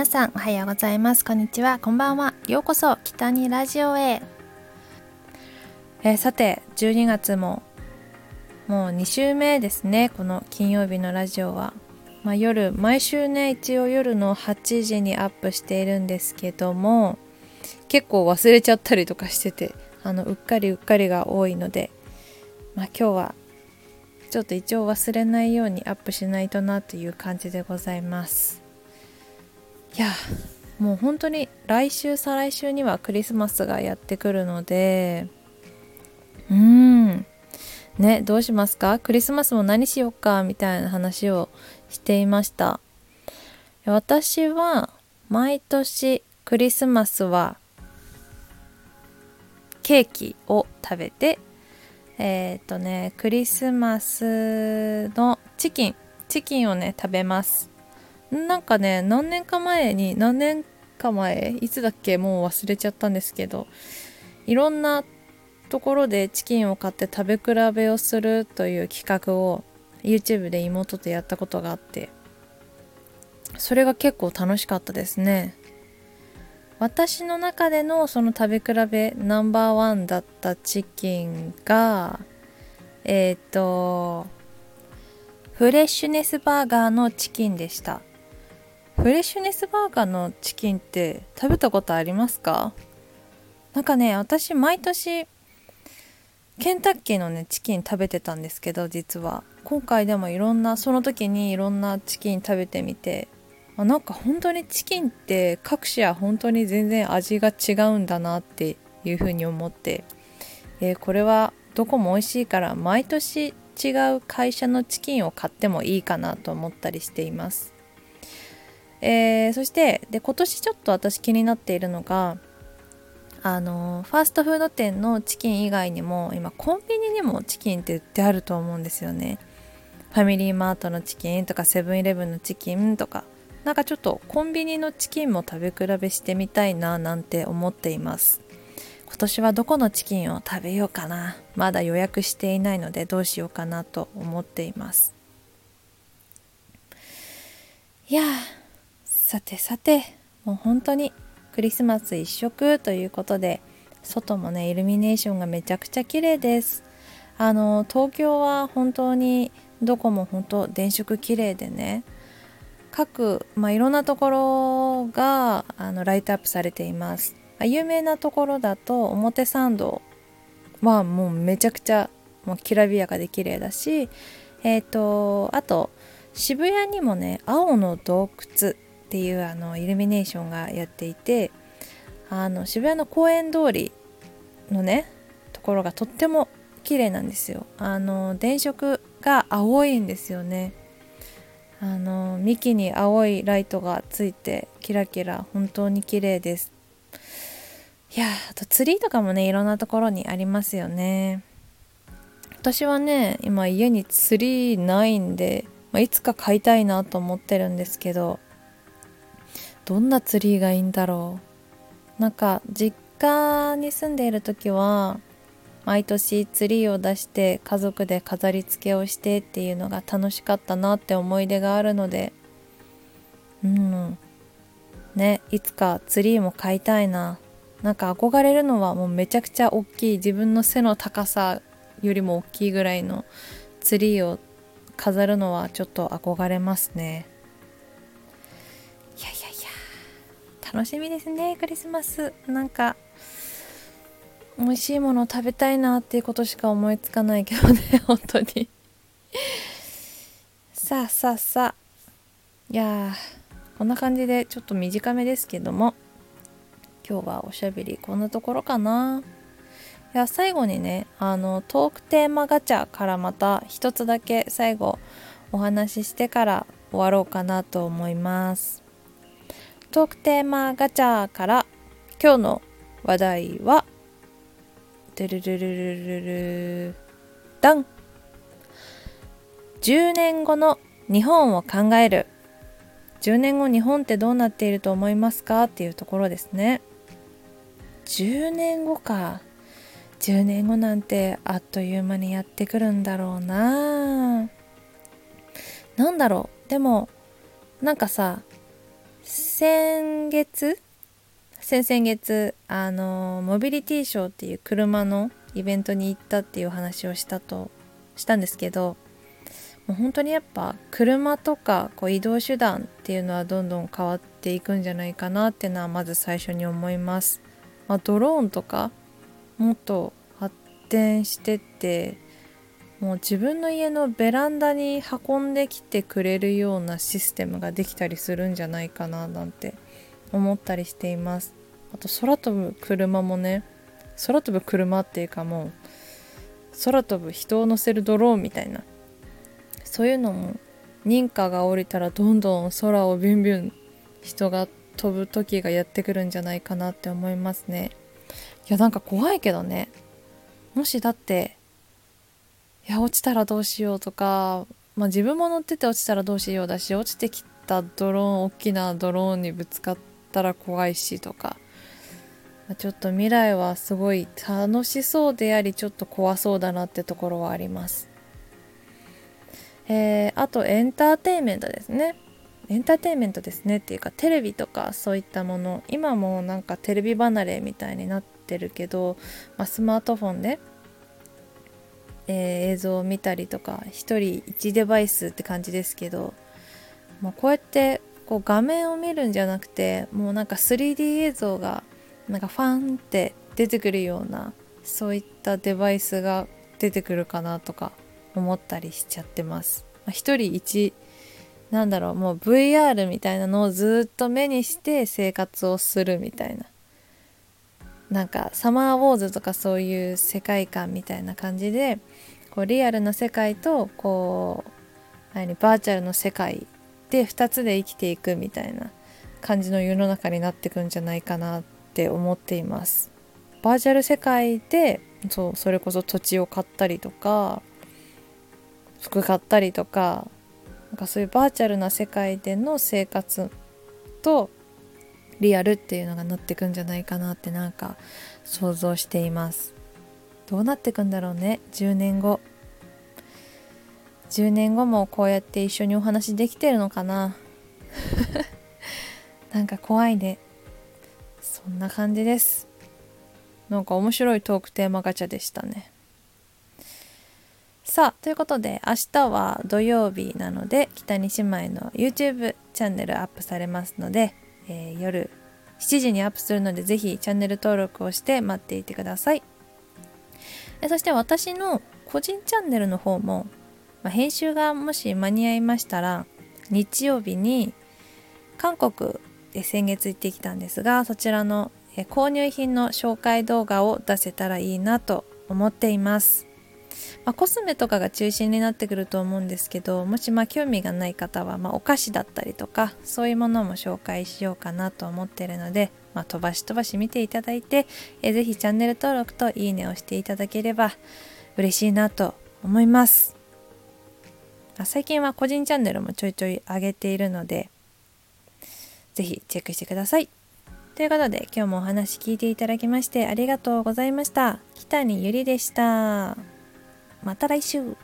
皆さんおはようございます。こんにちは。こんばんは。ようこそ北にラジオへ、えー、さて12月ももう2週目ですね。この金曜日のラジオは、まあ、夜毎週ね一応夜の8時にアップしているんですけども結構忘れちゃったりとかしててあのうっかりうっかりが多いので、まあ、今日はちょっと一応忘れないようにアップしないとなという感じでございます。いやもう本当に来週再来週にはクリスマスがやってくるのでうん。ねどうしますか？クリスマスも何しようかみたいな話をしていました。私は毎年クリスマスはケーキを食べてえっ、ー、とねクリスマスのチキンチキンをね食べます。なんかね何年か前に何年か前いつだっけもう忘れちゃったんですけどいろんなところでチキンを買って食べ比べをするという企画を YouTube で妹とやったことがあってそれが結構楽しかったですね。私の中でのその食べ比べナンバーワンだったチキンがえっ、ー、とフレッシュネスバーガーのチキンでした。フレッシュネスバーガーのチキンって食べたことありますか？なんかね私毎年ケンタッキーのねチキン食べてたんですけど実は。今回でもいろんなその時にいろんなチキン食べてみて。あなんか本当にチキンって各社は本当に全然味が違うんだなっていうふうに思って、えー、これはどこも美味しいから毎年違う会社のチキンを買ってもいいかなと思ったりしています。えー、そしてで今年ちょっと私気になっているのがあのファーストフード店のチキン以外にも今コンビニにもチキンって売ってあると思うんですよね。ファミリーマートのチキンとかセブンイレブンのチキンとか。なんかちょっとコンビニのチキンも食べ比べしてみたいななんて思っています。今年はどこのチキンを食べようかな。まだ予約していないのでどうしようかなと思っています。いやさてさてもう本当にクリスマス一色ということで外もねイルミネーションがめちゃくちゃ綺麗です。あの東京は本当にどこも本当電飾綺麗でね各、まあ、いろんなところがあのライトアップされています、有名なところだと表参道はもうめちゃくちゃもうきらびやかで綺麗だしえっ、ー、とあと渋谷にもね青の洞窟っていうあのイルミネーションがやっていてあの渋谷の公園通りのねところがとっても綺麗なんですよ。あの電飾が青いんですよね。あの幹に青いライトがついてキラキラ本当に綺麗です。いやあとツリーとかもねいろんなところにありますよね。私はね今家にツリーないんで、まあ、いつか買いたいなと思ってるんですけどどんなツリーがいいんだろう。なんか実家に住んでいる時は毎年ツリーを出して家族で飾り付けをしてっていうのが楽しかったなって思い出があるので。うん。ねいつかツリーも買いたいな。なんか憧れるのはもうめちゃくちゃ大きい。自分の背の高さよりも大きいぐらいのツリーを飾るのはちょっと憧れますね。楽しみですねクリスマス。なんか美味しいもの食べたいなっていうことしか思いつかないけどね 本当に。さあさあさあ。いやこんな感じでちょっと短めですけども今日はおしゃべりこんなところかな。いや最後にねあのトークテーマガチャからまた一つだけ最後お話ししてから終わろうかなと思います。トークテーマガチャから今日の話題はルルルルルルダン。10年後の日本を考える。10年後日本ってどうなっていると思いますかっていうところですね。10年後か。10年後なんてあっという間にやってくるんだろうな。何だろう。でもなんかさ先月？先々月あのモビリティショーっていう車のイベントに行ったっていう話をしたとしたんですけどもう本当にやっぱ車とかこう移動手段っていうのはどんどん変わっていくんじゃないかなっていうのはまず最初に思います。まあ、ドローンとかもっと発展してってもう自分の家のベランダに運んできてくれるようなシステムができたりするんじゃないかななんて思ったりしています。あと空飛ぶ車もね空飛ぶ車っていうかもう空飛ぶ人を乗せるドローンみたいなそういうのも認可が下りたらどんどん空をビュンビュン人が飛ぶ時がやってくるんじゃないかなって思いますね。いやなんか怖いけどね。もしだっていや落ちたらどうしようとか、まあ、自分も乗ってて落ちたらどうしようだし落ちてきたドローン大きなドローンにぶつかったら怖いしとか、まあ、ちょっと未来はすごい楽しそうでありちょっと怖そうだなってところはあります。えー、あとエンターテインメントですね。エンターテインメントですねっていうかテレビとかそういったもの今もなんかテレビ離れみたいになってるけど、まあ、スマートフォンでえー、映像を見たりとか1人1デバイスって感じですけどもうこうやってこう画面を見るんじゃなくてもうなんか 3D 映像がなんかファンって出てくるようなそういったデバイスが出てくるかなとか思ったりしちゃってます。まあ、1人1なんだろうもう VR みたいなのをずっと目にして生活をするみたいななんかサマーウォーズとかそういう世界観みたいな感じでこうリアルな世界とこう何バーチャルの世界で2つで生きていくみたいな感じの世の中になってくんじゃないかなって思っています。バーチャル世界でそうそれこそ土地を買ったりとか服買ったりとかなんかそういうバーチャルな世界での生活とリアルっていうのがなってくんじゃないかなってなんか想像しています。どうなってくんだろうね10年後。10年後もこうやって一緒にお話できてるのかな。なんか怖いね。そんな感じです。なんか面白いトークテーマガチャでしたね。さあということで明日は土曜日なので北に姉妹の YouTube チャンネルアップされますのでえー、夜7時にアップするのでぜひチャンネル登録をして待っていてください。そして私の個人チャンネルの方も、まあ、編集がもし間に合いましたら日曜日に韓国で先月行ってきたんですがそちらの購入品の紹介動画を出せたらいいなと思っています。まあ、コスメとかが中心になってくると思うんですけどもしま興味がない方は、ま、お菓子だったりとかそういうものも紹介しようかなと思ってるので、まあ、飛ばし飛ばし見ていただいてえぜひチャンネル登録といいねをしていただければ嬉しいなと思います。最近は個人チャンネルもちょいちょい上げているのでぜひチェックしてください。ということで今日もお話聞いていただきましてありがとうございました。北にゆりでした。また来週。